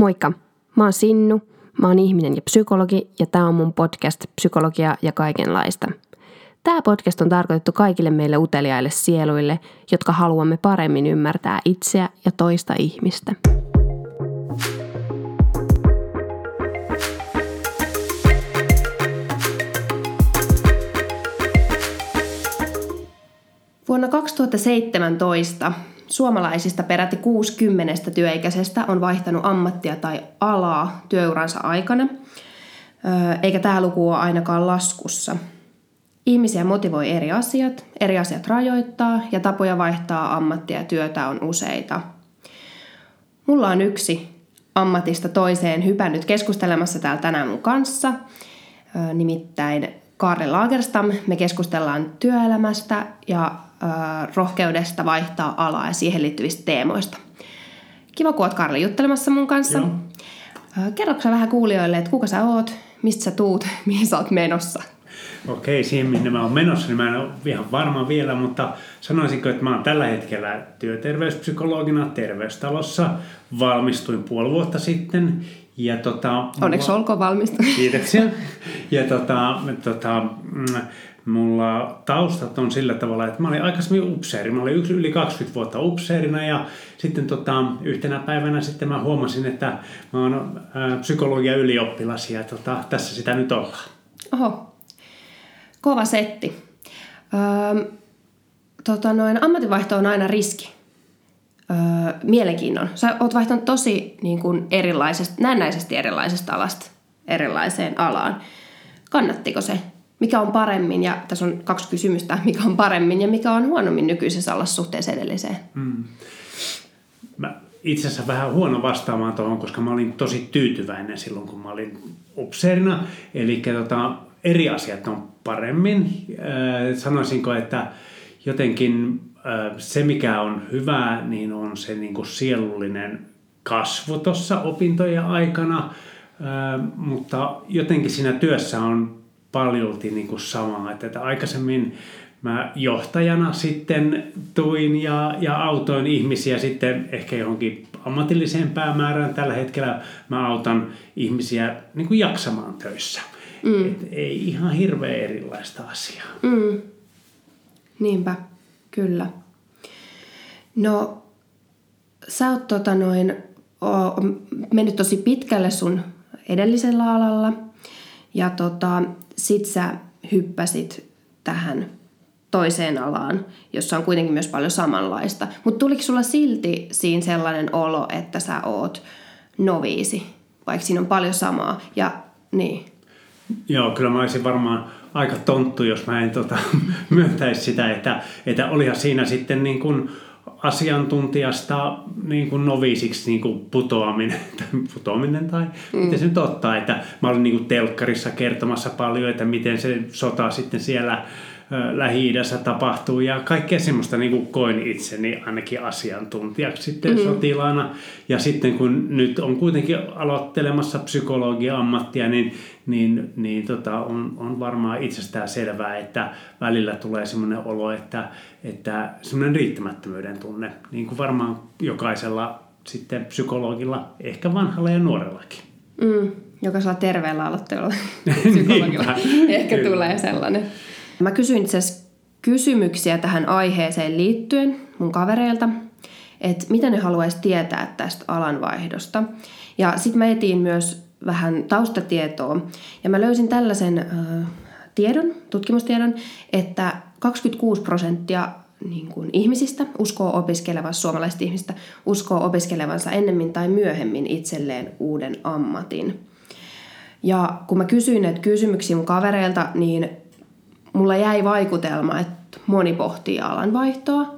Moikka! Mä oon Sinnu, mä oon ihminen ja psykologi ja tää on mun podcast Psykologia ja kaikenlaista. Tämä podcast on tarkoitettu kaikille meille uteliaille sieluille, jotka haluamme paremmin ymmärtää itseä ja toista ihmistä. Vuonna 2017 Suomalaisista peräti 60 työikäisestä on vaihtanut ammattia tai alaa työuransa aikana, eikä tämä luku ole ainakaan laskussa. Ihmisiä motivoi eri asiat, eri asiat rajoittaa ja tapoja vaihtaa ammattia ja työtä on useita. Mulla on yksi ammatista toiseen hypännyt keskustelemassa täällä tänään mun kanssa, nimittäin Karle Lagerstam. Me keskustellaan työelämästä ja rohkeudesta vaihtaa alaa ja siihen liittyvistä teemoista. Kiva, kun oot Karli juttelemassa mun kanssa. Joo. Kerroksä vähän kuulijoille, että kuka sä oot, mistä sä tuut, mihin sä oot menossa? Okei, siihen minne mä oon menossa, niin mä en ole ihan varma vielä, mutta sanoisinko, että mä oon tällä hetkellä työterveyspsykologina terveystalossa. Valmistuin puoli vuotta sitten. Ja tota, Onneksi mulla... olkoon valmistunut. Kiitoksia. Ja tota, tota, mm, mulla taustat on sillä tavalla, että mä olin aikaisemmin upseeri. Mä olin yli 20 vuotta upseerina ja sitten tota, yhtenä päivänä sitten mä huomasin, että mä oon ää, psykologia ylioppilas ja tota, tässä sitä nyt ollaan. Oho, kova setti. Öö, tota noin, ammatinvaihto on aina riski. Öö, mielenkiinnon. Sä oot vaihtanut tosi niin kuin erilaisesta, näennäisesti erilaisesta alasta erilaiseen alaan. Kannattiko se? Mikä on paremmin, ja tässä on kaksi kysymystä, mikä on paremmin ja mikä on huonommin nykyisessä alla suhteessa edelliseen? Mm. Mä itse asiassa vähän huono vastaamaan tuohon, koska mä olin tosi tyytyväinen silloin, kun mä olin upseerina. Eli tota, eri asiat on paremmin. Äh, sanoisinko, että jotenkin äh, se, mikä on hyvää, niin on se niin kuin sielullinen kasvu tuossa opintojen aikana. Äh, mutta jotenkin siinä työssä on paljolti niin kuin samaa. Että, että aikaisemmin mä johtajana sitten tuin ja, ja autoin ihmisiä sitten ehkä johonkin ammatilliseen päämäärään. Tällä hetkellä mä autan ihmisiä niin kuin jaksamaan töissä. Mm. Et ei ihan hirveän erilaista asiaa. Mm. Niinpä, kyllä. No, sä oot tota noin, o, mennyt tosi pitkälle sun edellisellä alalla. Ja tota, sit sä hyppäsit tähän toiseen alaan, jossa on kuitenkin myös paljon samanlaista. Mutta tuliko sulla silti siinä sellainen olo, että sä oot noviisi, vaikka siinä on paljon samaa? Ja niin. Joo, kyllä mä olisin varmaan aika tonttu, jos mä en tota, myöntäisi sitä, että, että olihan siinä sitten niin kuin asiantuntijasta niin kuin noviisiksi niin kuin putoaminen, putoaminen tai mm. miten se nyt ottaa, että mä olin niin kuin telkkarissa kertomassa paljon, että miten se sota sitten siellä Lähi-idässä tapahtuu ja kaikkea semmoista niin kuin koin itseni ainakin asiantuntijaksi sitten mm-hmm. sotilaana. Ja sitten kun nyt on kuitenkin aloittelemassa psykologia-ammattia, niin, niin, niin tota, on, on varmaan itsestään selvää, että välillä tulee semmoinen olo, että, että semmoinen riittämättömyyden tunne, niin kuin varmaan jokaisella sitten psykologilla, ehkä vanhalla ja nuorellakin. Mm, jokaisella terveellä aloitteella psykologilla ehkä Kyllä. tulee sellainen. Mä kysyin itse kysymyksiä tähän aiheeseen liittyen mun kavereilta, että mitä ne haluaisi tietää tästä alanvaihdosta. Ja sitten mä etin myös vähän taustatietoa ja mä löysin tällaisen äh, tiedon, tutkimustiedon, että 26 prosenttia niin kuin ihmisistä uskoo opiskelevansa, suomalaisista ihmistä uskoo opiskelevansa ennemmin tai myöhemmin itselleen uuden ammatin. Ja kun mä kysyin näitä kysymyksiä mun kavereilta, niin mulla jäi vaikutelma, että moni pohtii alanvaihtoa.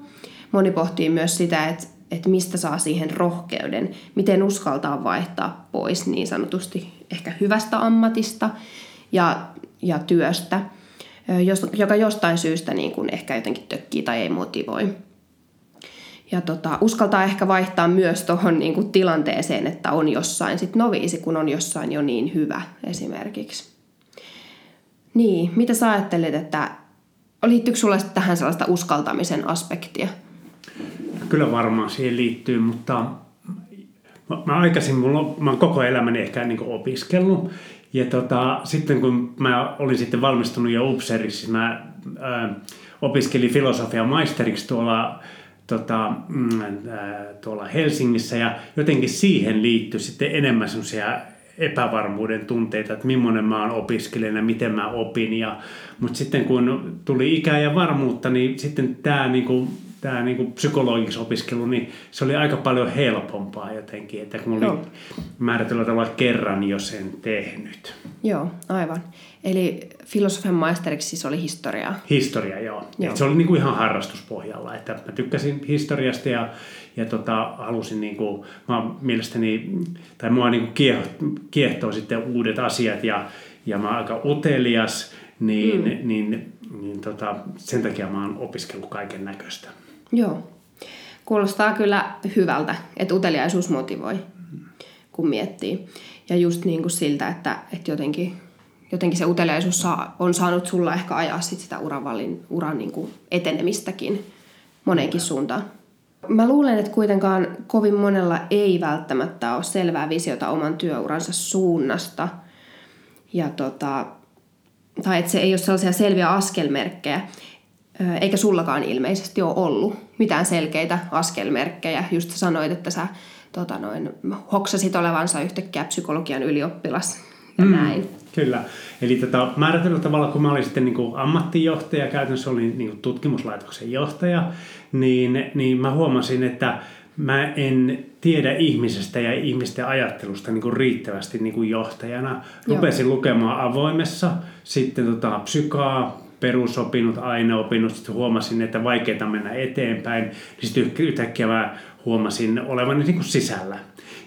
Moni pohtii myös sitä, että, että mistä saa siihen rohkeuden, miten uskaltaa vaihtaa pois niin sanotusti ehkä hyvästä ammatista ja, ja työstä, joka jostain syystä niin kuin ehkä jotenkin tökkii tai ei motivoi. Ja tota, uskaltaa ehkä vaihtaa myös tuohon niin tilanteeseen, että on jossain sit noviisi, kun on jossain jo niin hyvä esimerkiksi. Niin, mitä sä ajattelet, että liittyykö sulla tähän sellaista uskaltamisen aspektia? Kyllä varmaan siihen liittyy, mutta mä aikaisin, mulla, mä oon koko elämäni ehkä niin opiskellut. Ja tota, sitten kun mä olin sitten valmistunut jo upseeriksi, mä ää, opiskelin filosofia maisteriksi tuolla tota, mm, tuolla Helsingissä ja jotenkin siihen liittyi sitten enemmän semmoisia epävarmuuden tunteita, että millainen mä oon opiskelijana, miten mä opin. Ja, mutta sitten kun tuli ikää ja varmuutta, niin sitten tämä niinku, tämä niinku psykologiksi opiskelu, niin se oli aika paljon helpompaa jotenkin, että kun oli määrätyllä tavalla kerran jo sen tehnyt. Joo, aivan. Eli filosofian maisteriksi siis oli historiaa? Historia, joo. joo. se oli niinku ihan harrastuspohjalla, että mä tykkäsin historiasta ja ja tota, halusin niin kuin, mä mielestäni, tai mua niin kuin kiehtoo, kiehtoo sitten uudet asiat ja, ja mä oon aika utelias, niin, mm. niin, niin tota, sen takia mä oon opiskellut kaiken näköistä. Joo. Kuulostaa kyllä hyvältä, että uteliaisuus motivoi, kun miettii. Ja just niin kuin siltä, että, että jotenkin, jotenkin se uteliaisuus saa, on saanut sulla ehkä ajaa sit sitä uran, uran niin kuin etenemistäkin moneenkin suuntaan. Mä luulen, että kuitenkaan kovin monella ei välttämättä ole selvää visiota oman työuransa suunnasta. Ja tota, tai että se ei ole sellaisia selviä askelmerkkejä. Eikä sullakaan ilmeisesti ole ollut mitään selkeitä askelmerkkejä. Just sanoit, että sä tota noin, hoksasit olevansa yhtäkkiä psykologian ylioppilas ja mm, näin. Kyllä. Eli tota, määrätyllä tavalla, kun mä olin sitten niin kuin ammattijohtaja, käytännössä olin niin kuin tutkimuslaitoksen johtaja, niin, niin mä huomasin, että mä en tiedä ihmisestä ja ihmisten ajattelusta niin kuin riittävästi niin kuin johtajana. Rupesin Joo. lukemaan avoimessa, sitten tota, psykaa, perusopinnot, aineopinnot, sitten huomasin, että vaikeaa mennä eteenpäin, niin sitten yhtäkkiä mä huomasin olevan niin kuin sisällä.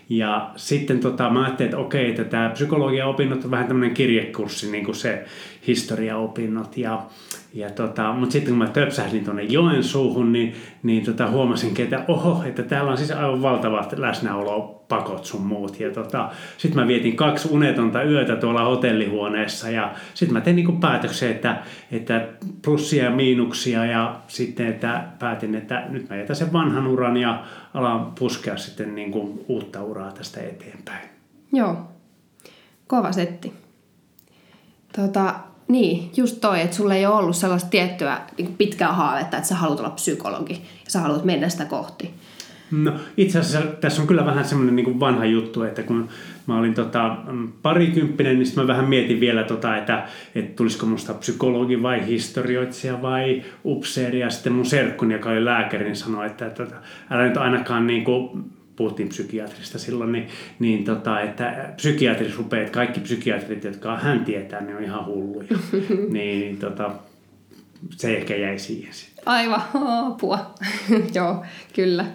Ja sitten tota, mä ajattelin, että okei, että tämä psykologia-opinnot on vähän tämmöinen kirjekurssi, niin kuin se historiaopinnot. Ja, ja tota, mutta sitten kun mä töpsähdin tuonne Joensuuhun, niin, niin tota, huomasin, että oho, että täällä on siis aivan valtavat läsnäolopakot sun muut. Ja tota, sitten mä vietin kaksi unetonta yötä tuolla hotellihuoneessa ja sitten mä tein niin päätöksen, että, että plussia ja miinuksia ja sitten että päätin, että nyt mä jätän sen vanhan uran ja alan puskea sitten niin kuin uutta uraa tästä eteenpäin. Joo, kova setti. Tota, niin, just toi, että sulla ei ole ollut sellaista tiettyä niin pitkää haavetta, että sä haluat olla psykologi ja sä haluat mennä sitä kohti. No itse asiassa tässä on kyllä vähän semmoinen niin vanha juttu, että kun mä olin tota, parikymppinen, niin mä vähän mietin vielä, tota, että, että tulisiko musta psykologi vai historioitsija vai upseeri. Ja sitten mun serkkuni, joka oli lääkäri, niin sanoi, että, että, että älä nyt ainakaan niin kuin, puhuttiin psykiatrista silloin, niin, niin tota, että psykiatri rupeaa, että kaikki psykiatrit, jotka hän tietää, ne on ihan hulluja. niin, niin tota, se ehkä jäi siihen sitten. Aivan, apua. Joo, kyllä.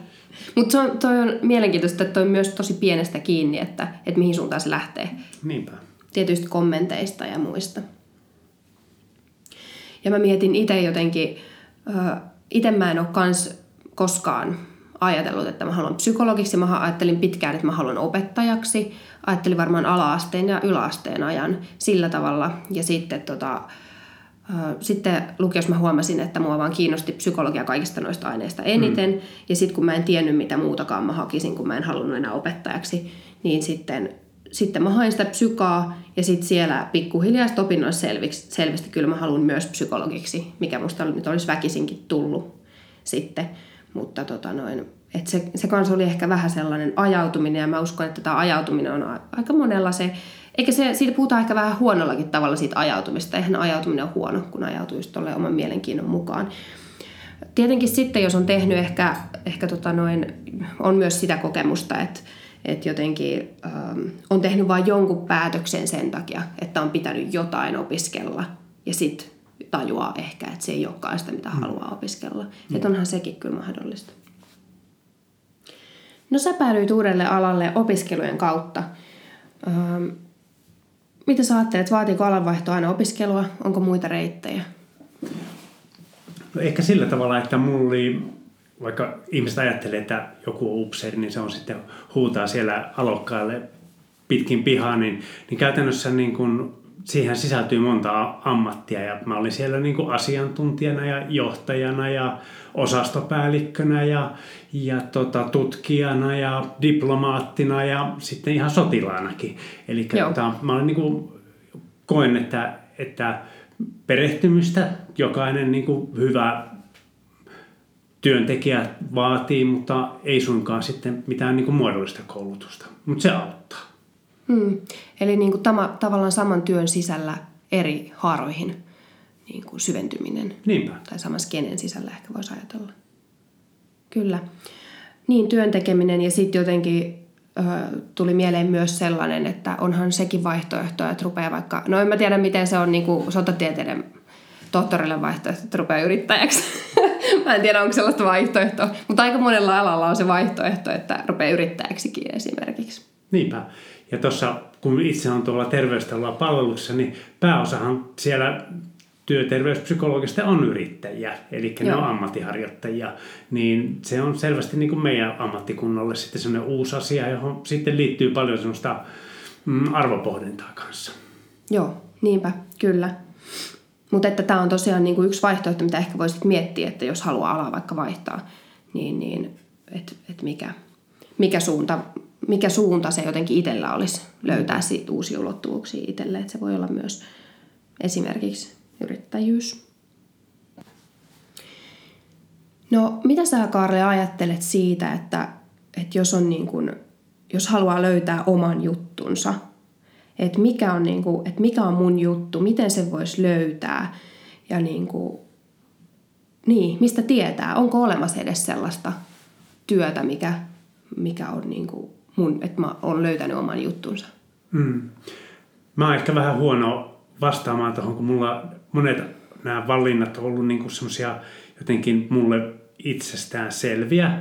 Mutta toi on mielenkiintoista, että toi on myös tosi pienestä kiinni, että, että mihin suuntaan se lähtee. Niinpä. Tietysti kommenteista ja muista. Ja mä mietin itse jotenkin, itse mä en ole kans koskaan ajatellut, että mä haluan psykologiksi. Mä ajattelin pitkään, että mä haluan opettajaksi. Ajattelin varmaan alaasteen ja yläasteen ajan sillä tavalla. Ja sitten tota, sitten lukiossa mä huomasin, että mua vaan kiinnosti psykologia kaikista noista aineista eniten. Mm. Ja sitten kun mä en tiennyt, mitä muutakaan mä hakisin, kun mä en halunnut enää opettajaksi, niin sitten, sitten mä hain sitä psykaa ja sitten siellä pikkuhiljaa opinnoissa selviksi, selvästi kyllä mä haluan myös psykologiksi, mikä musta nyt olisi väkisinkin tullut sitten. Mutta tota noin, et se, se kanssa oli ehkä vähän sellainen ajautuminen ja mä uskon, että tämä ajautuminen on aika monella se eikä se, siitä puhutaan ehkä vähän huonollakin tavalla siitä ajautumista. Eihän ajautuminen ole huono, kun ajautuu just oman mielenkiinnon mukaan. Tietenkin sitten, jos on tehnyt ehkä, ehkä tota noin, on myös sitä kokemusta, että, että jotenkin ähm, on tehnyt vain jonkun päätöksen sen takia, että on pitänyt jotain opiskella ja sitten tajuaa ehkä, että se ei olekaan sitä, mitä mm. haluaa opiskella. Mm. Että onhan sekin kyllä mahdollista. No sä päädyit uudelle alalle opiskelujen kautta. Ähm, mitä sä ajattelet, vaatiiko alanvaihto aina opiskelua? Onko muita reittejä? No ehkä sillä tavalla, että mulla oli, vaikka ihmiset ajattelee, että joku on upseeri, niin se on sitten huutaa siellä alokkaille pitkin pihaa, niin, niin käytännössä niin kun siihen sisältyy monta ammattia ja mä olin siellä niin kuin asiantuntijana ja johtajana ja osastopäällikkönä ja, ja tota, tutkijana ja diplomaattina ja sitten ihan sotilaanakin. Eli tota, mä olin niin kuin, koen, että, että perehtymistä jokainen niin kuin hyvä työntekijä vaatii, mutta ei suinkaan sitten mitään niin kuin muodollista koulutusta. Mutta se auttaa. Hmm. Eli niin kuin tama, tavallaan saman työn sisällä eri haaroihin niin kuin syventyminen. Niinpä. Tai saman skenen sisällä ehkä voisi ajatella. Kyllä. Niin, työn tekeminen ja sitten jotenkin ö, tuli mieleen myös sellainen, että onhan sekin vaihtoehto, että rupeaa vaikka, no en mä tiedä miten se on niin kuin sotatieteiden tohtorille vaihtoehto, että rupeaa yrittäjäksi. mä en tiedä, onko sellaista vaihtoehtoa, mutta aika monella alalla on se vaihtoehto, että rupeaa yrittäjäksikin esimerkiksi. Niinpä. Ja tuossa, kun itse on tuolla terveystalolla palveluksessa, niin pääosahan siellä työterveyspsykologista on yrittäjiä, eli ne on ammattiharjoittajia, niin se on selvästi niin kuin meidän ammattikunnalle sitten sellainen uusi asia, johon sitten liittyy paljon sellaista mm, arvopohdintaa kanssa. Joo, niinpä, kyllä. Mutta että tämä on tosiaan niin kuin yksi vaihtoehto, mitä ehkä voisit miettiä, että jos haluaa alaa vaikka vaihtaa, niin, niin että et mikä, mikä suunta mikä suunta se jotenkin itsellä olisi löytää siitä uusia ulottuvuuksia itselle. Että se voi olla myös esimerkiksi yrittäjyys. No, mitä sä Karle ajattelet siitä, että, että jos, on niin kuin, jos haluaa löytää oman juttunsa, että mikä on, niin kuin, että mikä on mun juttu, miten se voisi löytää ja niin kuin, niin, mistä tietää, onko olemassa edes sellaista työtä, mikä, mikä on niin kuin mun, että mä oon löytänyt oman juttunsa. Mm. Mä oon ehkä vähän huono vastaamaan tuohon, kun mulla monet nämä valinnat on ollut niinku semmoisia jotenkin mulle itsestään selviä,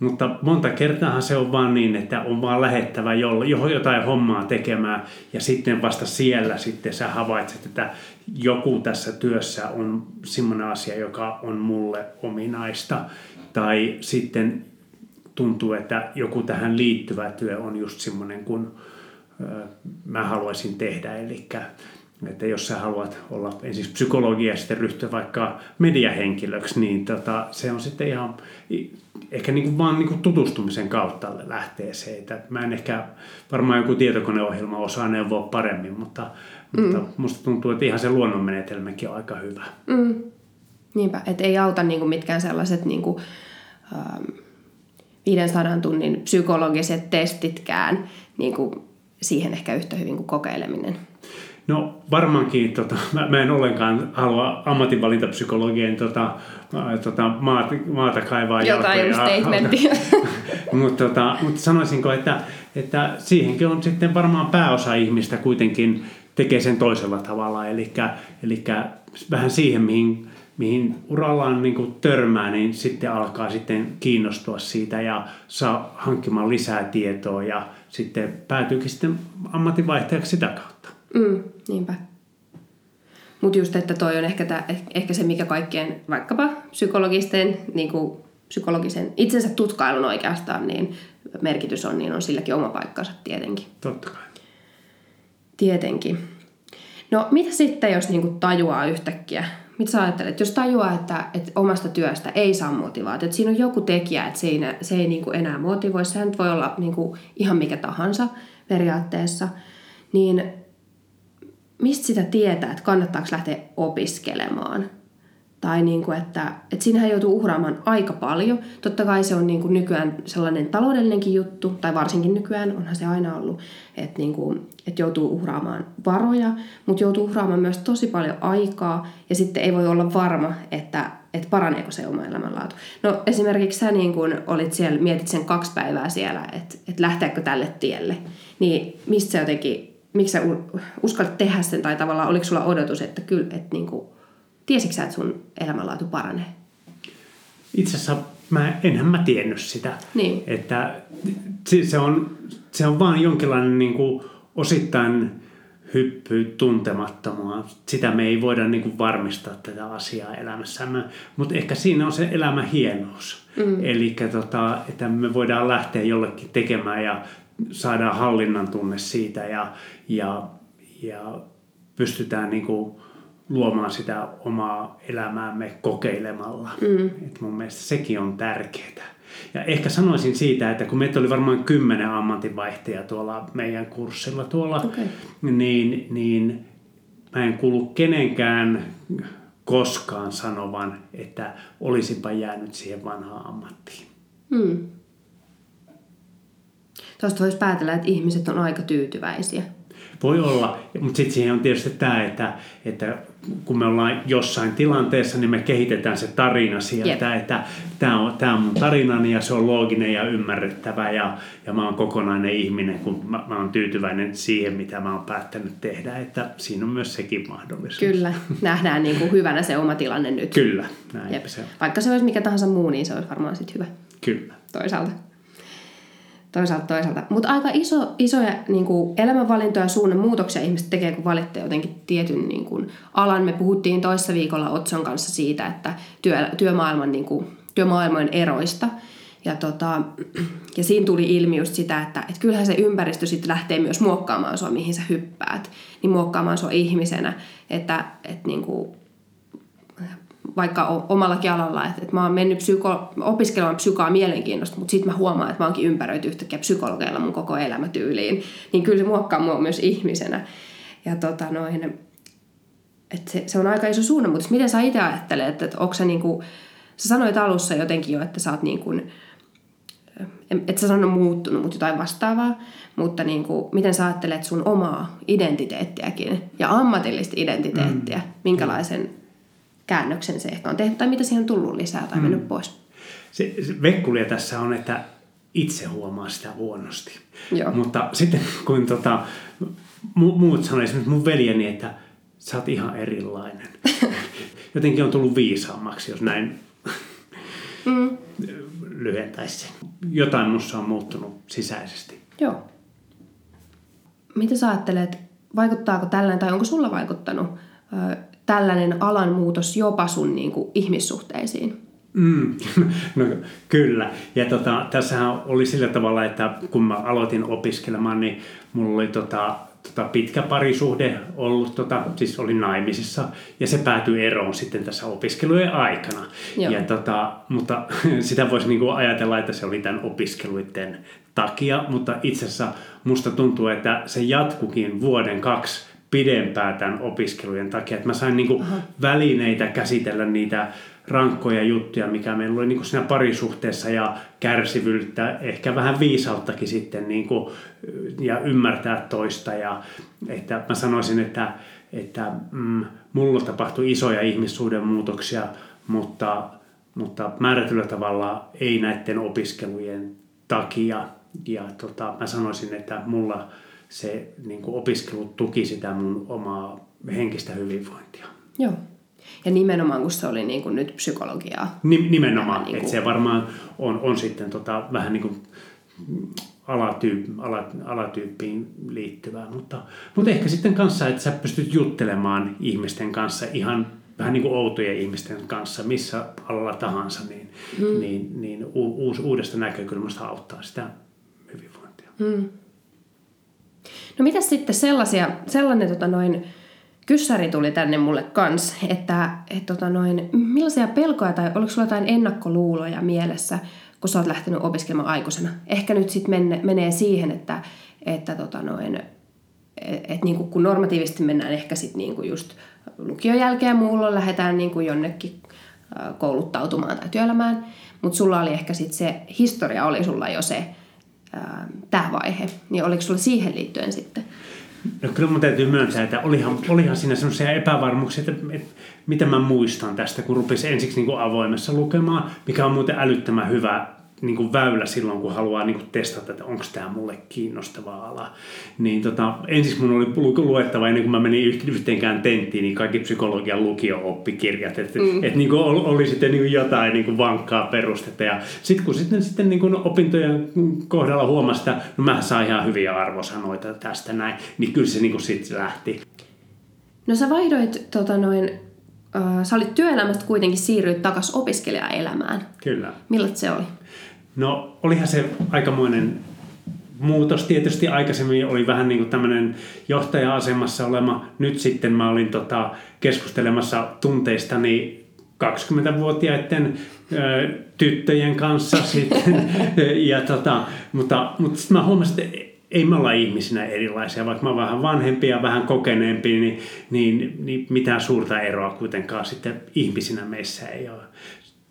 mutta monta kertaa se on vaan niin, että on vaan lähettävä jotain hommaa tekemään ja sitten vasta siellä sitten sä havaitset, että joku tässä työssä on semmoinen asia, joka on mulle ominaista. Tai sitten tuntuu, että joku tähän liittyvä työ on just semmoinen kuin mä haluaisin tehdä. Eli että jos sä haluat olla ensin psykologia ja sitten ryhtyä vaikka mediahenkilöksi, niin tota, se on sitten ihan ehkä niin kuin vaan niin kuin tutustumisen kautta lähtee se. Että mä en ehkä varmaan joku tietokoneohjelma osaa neuvoa paremmin, mutta, mm. mutta musta tuntuu, että ihan se luonnonmenetelmäkin on aika hyvä. Mm. Niinpä, että ei auta niin kuin mitkään sellaiset niin kuin, ähm, 500 tunnin psykologiset testitkään niin kuin siihen ehkä yhtä hyvin kuin kokeileminen? No varmaankin, tota, mä, mä en ollenkaan halua ammatinvalintapsykologien tota, tota, maata, maata kaivaa Jotain statementtia. mutta tota, mut sanoisinko, että, että siihenkin on sitten varmaan pääosa ihmistä kuitenkin tekee sen toisella tavalla. Eli, eli vähän siihen, mihin mihin urallaan niin kuin törmää, niin sitten alkaa sitten kiinnostua siitä ja saa hankkimaan lisää tietoa ja sitten päätyykin sitten ammatinvaihtajaksi sitä kautta. Mm, niinpä. Mutta just, että toi on ehkä, tää, eh, ehkä se, mikä kaikkien vaikkapa psykologisten, niin kuin psykologisen itsensä tutkailun oikeastaan, niin merkitys on, niin on silläkin oma paikkansa tietenkin. Totta kai. Tietenkin. No mitä sitten, jos niinku tajuaa yhtäkkiä mitä sä ajattelet, jos tajuaa, että, että omasta työstä ei saa motivaatiota, että siinä on joku tekijä, että siinä, se ei niin kuin enää motivoi, sehän voi olla niin kuin ihan mikä tahansa periaatteessa, niin mistä sitä tietää, että kannattaako lähteä opiskelemaan? Tai niin kuin, että, että siinähän joutuu uhraamaan aika paljon. Totta kai se on niin kuin nykyään sellainen taloudellinenkin juttu, tai varsinkin nykyään, onhan se aina ollut, että, niin kuin, että joutuu uhraamaan varoja, mutta joutuu uhraamaan myös tosi paljon aikaa, ja sitten ei voi olla varma, että, että paraneeko se oma elämänlaatu. No esimerkiksi sä niin kuin olit siellä, mietit sen kaksi päivää siellä, että, että lähteekö tälle tielle, niin mistä jotenkin, miksi sä uskallit tehdä sen, tai tavallaan oliko sulla odotus, että kyllä, että niin kuin, Tiesitkö että sun elämänlaatu paranee? Itse asiassa mä, enhän mä tiennyt sitä. Niin. Että se on, se on vaan jonkinlainen niin kuin osittain hyppy tuntemattomaan. Sitä me ei voida niin kuin varmistaa tätä asiaa elämässämme, mutta ehkä siinä on se elämä hienous. Mm. Eli tota, että me voidaan lähteä jollekin tekemään ja saadaan hallinnan tunne siitä ja, ja, ja pystytään niin kuin luomaan sitä omaa elämäämme kokeilemalla. Mm. Et mun mielestä sekin on tärkeää. Ja ehkä sanoisin siitä, että kun meitä oli varmaan kymmenen ammatinvaihtajaa tuolla meidän kurssilla tuolla, okay. niin, niin mä en kuulu kenenkään koskaan sanovan, että olisipa jäänyt siihen vanhaan ammattiin. Hmm. Tuosta voisi päätellä, että ihmiset on aika tyytyväisiä. Voi olla, mutta sitten siihen on tietysti tämä, että, että kun me ollaan jossain tilanteessa, niin me kehitetään se tarina sieltä, yep. että tämä on, tämä on mun tarinani ja se on looginen ja ymmärrettävä ja, ja mä oon kokonainen ihminen, kun mä, mä oon tyytyväinen siihen, mitä mä oon päättänyt tehdä, että siinä on myös sekin mahdollisuus. Kyllä, nähdään niin kuin hyvänä se oma tilanne nyt. Kyllä, näin Jep. se on. Vaikka se olisi mikä tahansa muu, niin se olisi varmaan sitten hyvä. Kyllä. Toisaalta toisaalta toisaalta. Mutta aika iso, isoja niin kuin elämänvalintoja ja suunnanmuutoksia ihmiset tekee, kun valitsee jotenkin tietyn niin kuin, alan. Me puhuttiin toissa viikolla Otson kanssa siitä, että työ, työmaailman, niin kuin, työmaailmojen eroista. Ja, tota, ja siinä tuli ilmi just sitä, että, että kyllähän se ympäristö sitten lähtee myös muokkaamaan sua, mihin sä hyppäät. Niin muokkaamaan sua ihmisenä, että, että niin kuin, vaikka omallakin alalla, että, että mä oon mennyt psyko, opiskelemaan psykoa mielenkiinnosta, mutta sitten mä huomaan, että mä oonkin ympäröity yhtäkkiä psykologeilla mun koko elämätyyliin, niin kyllä se muokkaa mua myös ihmisenä. Ja tota noin, että se, se on aika iso suunnan, mutta miten sä itse ajattelet, että, että onko sä niinku, sä sanoit alussa jotenkin jo, että sä oot niin kuin, et sä sano muuttunut, mutta jotain vastaavaa, mutta niin kuin, miten sä ajattelet sun omaa identiteettiäkin ja ammatillista identiteettiä, mm. minkälaisen käännöksen se ehkä on tehnyt, tai mitä siihen on tullut lisää tai mennyt mm. pois. Se, se vekkulia tässä on, että itse huomaa sitä huonosti. Joo. Mutta sitten kun tota, mu- muut sanoivat, esimerkiksi mun veljeni, että sä oot ihan erilainen. Jotenkin on tullut viisaammaksi, jos näin mm. lyhentäisi sen. Jotain musta on muuttunut sisäisesti. Joo. Mitä sä ajattelet, vaikuttaako tällainen tai onko sulla vaikuttanut tällainen alan muutos jopa sun niin kuin, ihmissuhteisiin? Mm, no, kyllä. Ja tota, tässähän oli sillä tavalla, että kun mä aloitin opiskelemaan, niin mulla oli tota, tota pitkä parisuhde ollut, tota, siis olin naimisissa, ja se päätyi eroon sitten tässä opiskelujen aikana. Ja tota, mutta sitä voisi niinku ajatella, että se oli tämän opiskeluiden takia, mutta itse asiassa musta tuntuu, että se jatkukin vuoden kaksi pidempään tämän opiskelujen takia. Että mä sain niin kuin välineitä käsitellä niitä rankkoja juttuja, mikä meillä oli niin kuin siinä parisuhteessa ja kärsivyyttä, ehkä vähän viisauttakin sitten niin kuin, ja ymmärtää toista. Ja, että mä sanoisin, että, että mm, mulla tapahtui isoja ihmissuuden muutoksia, mutta, mutta määrätyllä tavalla ei näiden opiskelujen takia. Ja tota, mä sanoisin, että mulla se niin kuin opiskelu tuki sitä mun omaa henkistä hyvinvointia. Joo. Ja nimenomaan, kun se oli niin kuin nyt psykologiaa. Nimenomaan, niin kuin... että se varmaan on, on sitten tota, vähän niin kuin alatyyp, ala, alatyyppiin liittyvää, mutta, mutta ehkä sitten kanssa, että sä pystyt juttelemaan ihmisten kanssa ihan vähän niin kuin outojen ihmisten kanssa, missä alalla tahansa, niin, mm. niin, niin u, uudesta näkökulmasta auttaa sitä hyvinvointia. Mm. No mitä sitten sellaisia, sellainen tota noin, kyssäri tuli tänne mulle kans, että et tota noin, millaisia pelkoja tai oliko sulla jotain ennakkoluuloja mielessä, kun sä oot lähtenyt opiskelemaan aikuisena? Ehkä nyt sitten menee siihen, että, että tota noin, et, et niinku, kun normatiivisesti mennään ehkä sitten niinku just lukion jälkeen muulla lähdetään niinku jonnekin kouluttautumaan tai työelämään, mutta sulla oli ehkä sitten se, historia oli sulla jo se, tämä vaihe, niin oliko sulla siihen liittyen sitten? No kyllä mun täytyy myöntää, että olihan, olihan siinä semmoisia epävarmuuksia, että, että mitä mä muistan tästä, kun rupesin ensiksi niin kuin avoimessa lukemaan, mikä on muuten älyttömän hyvä niin kuin väylä silloin, kun haluaa niin kuin testata, että onko tämä mulle kiinnostava ala. Niin tota, ensiksi mun oli luettava ennen kuin mä menin yhteenkään tenttiin, niin kaikki psykologian lukio-oppikirjat, että mm. et, niin kuin oli sitten niin kuin jotain niin kuin vankkaa perustetta. Ja sitten kun sitten, sitten niin kuin opintojen kohdalla huomasi, että no mä saan ihan hyviä arvosanoita tästä näin, niin kyllä se niin kuin sitten lähti. No sä vaihdoit tota noin, äh, sä olit työelämästä kuitenkin siirryit takaisin opiskelijaelämään. Kyllä. Millaista se oli? No olihan se aikamoinen muutos tietysti aikaisemmin oli vähän niin kuin tämmöinen johtaja-asemassa olema. Nyt sitten mä olin tota, keskustelemassa tunteistani 20-vuotiaiden ö, tyttöjen kanssa sitten. ja tota, mutta, mutta sitten mä huomasin, että ei me olla ihmisinä erilaisia, vaikka mä olen vähän vanhempi ja vähän kokeneempi, niin, niin, niin mitään suurta eroa kuitenkaan sitten ihmisinä meissä ei ole.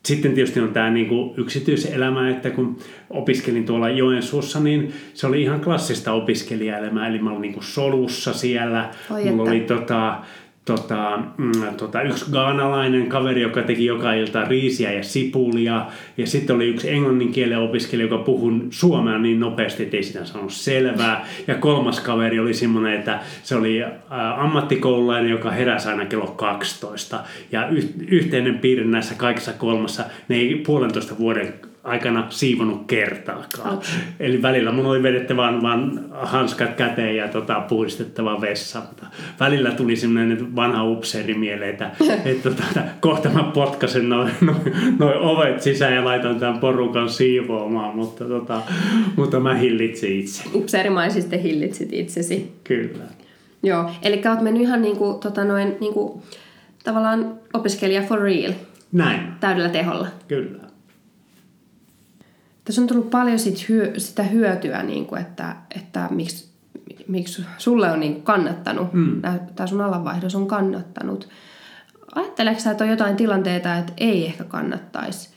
Sitten tietysti on tämä niin kuin yksityiselämä, että kun opiskelin tuolla Joensuussa, niin se oli ihan klassista opiskelijaelämää, eli mä olin niin kuin solussa siellä. Oi, Mulla oli tota, tota, mm, tota, yksi gaanalainen kaveri, joka teki joka ilta riisiä ja sipulia. Ja sitten oli yksi englannin kielen opiskelija, joka puhui suomea niin nopeasti, että ei sitä sanonut selvää. Ja kolmas kaveri oli semmoinen, että se oli ä, ammattikoululainen, joka heräsi aina kello 12. Ja yhteinen piirre näissä kaikissa kolmassa, ne ei puolentoista vuoden aikana siivonut kertaakaan. Okay. Eli välillä mun oli vedettävä vaan, vaan hanskat käteen ja tota, puhdistettava vessa. Mutta välillä tuli semmoinen vanha upseeri mieleen, että, että tota, kohta mä potkasen noin noi, noi ovet sisään ja laitan tämän porukan siivoamaan, mutta, tota, mutta mä hillitsin itse. Upseerimaisesti hillitsit itsesi. Kyllä. Joo, eli oot mennyt ihan niinku, tota noin, niinku, tavallaan opiskelija for real. Näin. Täydellä teholla. Kyllä. Tässä on tullut paljon sit hyö, sitä hyötyä, niin kuin, että, että miksi, miksi sulle on niin kuin kannattanut, mm. tämä sun alanvaihdos on kannattanut. Ajatteleeko sä, että on jotain tilanteita, että ei ehkä kannattaisi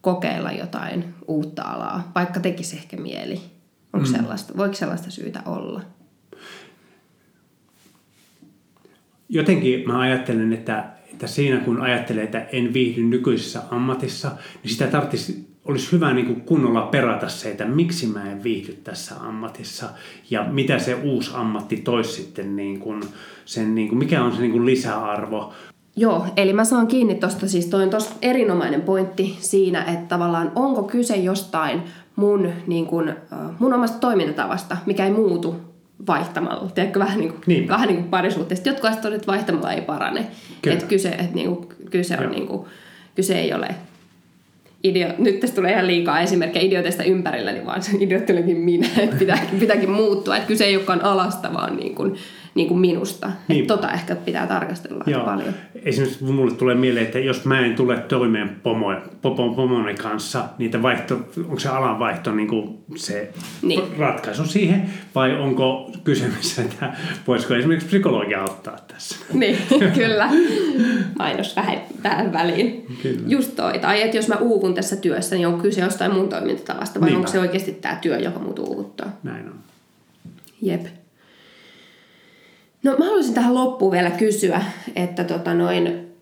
kokeilla jotain uutta alaa, vaikka tekisi ehkä mieli? Onko mm. sellaista, voiko sellaista syytä olla? Jotenkin mä ajattelen, että, että siinä kun ajattelee, että en viihdy nykyisessä ammatissa, niin sitä tarvitsisi olisi hyvä niin kuin kunnolla perata se, että miksi mä en viihdy tässä ammatissa ja mitä se uusi ammatti toisi sitten, niin kuin sen, niin kuin, mikä on se niin kuin lisäarvo. Joo, eli mä saan kiinni tuosta, siis toi on tosta erinomainen pointti siinä, että tavallaan onko kyse jostain mun, niin kuin, mun omasta toimintatavasta, mikä ei muutu vaihtamalla. Tiedätkö, vähän niin kuin, niin. vähän niin kuin parisuhteesta. Jotkut asiat että vaihtamalla ei parane. Että kyse, että niin kuin, kyse, on, niin kuin, kyse ei ole idio, nyt tästä tulee ihan liikaa esimerkkejä idioteista ympärilläni, vaan se idiotti olikin minä, että pitääkin, pitääkin muuttua. Että kyse ei olekaan alasta, vaan niin kuin, niin kuin minusta. Niin. Että tota ehkä pitää tarkastella Joo. paljon. Esimerkiksi mulle tulee mieleen, että jos mä en tule toimeen pomo, pomo, pomoni kanssa, niitä vaihto, onko se alanvaihto niin kuin se niin. ratkaisu siihen, vai onko kysymys, että voisiko esimerkiksi psykologia auttaa tässä? Niin, kyllä. Mainos vähän tähän väliin. Kyllä. Just toi. Tai että jos mä uuvun tässä työssä, niin on kyse jostain mun toimintatavasta, vai Niinpä. onko se oikeasti tämä työ, joka mut uuvuttaa? Näin on. Jep. No mä haluaisin tähän loppuun vielä kysyä, että tota noin,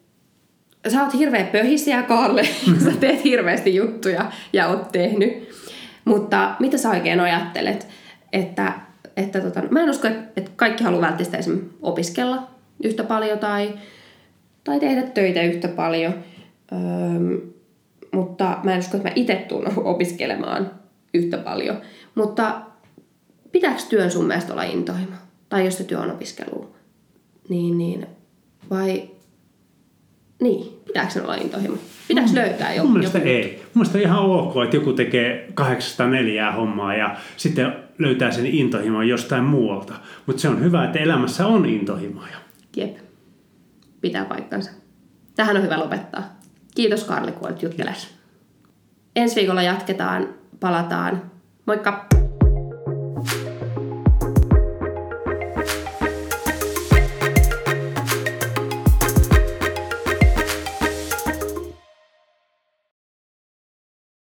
sä oot hirveä pöhisiä, Karle, sä teet hirveästi juttuja ja oot tehnyt. Mutta mitä sä oikein ajattelet, että, että tota, mä en usko, että kaikki haluaa välttämättä esimerkiksi opiskella yhtä paljon tai, tai tehdä töitä yhtä paljon. Öm, mutta mä en usko, että mä itse tuun opiskelemaan yhtä paljon. Mutta pitääkö työn sun mielestä olla intohimo? Tai jos se työ on opiskelu, niin, niin vai niin, pitääkö se olla intohimo? Pitääkö mm. löytää joku? Mun mielestä joku? ei. Mun mielestä on ihan ok, että joku tekee 804 hommaa ja sitten löytää sen intohimon jostain muualta. Mutta se on hyvä, että elämässä on intohimoja. Jep. Pitää paikkansa. Tähän on hyvä lopettaa. Kiitos Karli, kun olet jutteles. Ensi viikolla jatketaan, palataan. Moikka!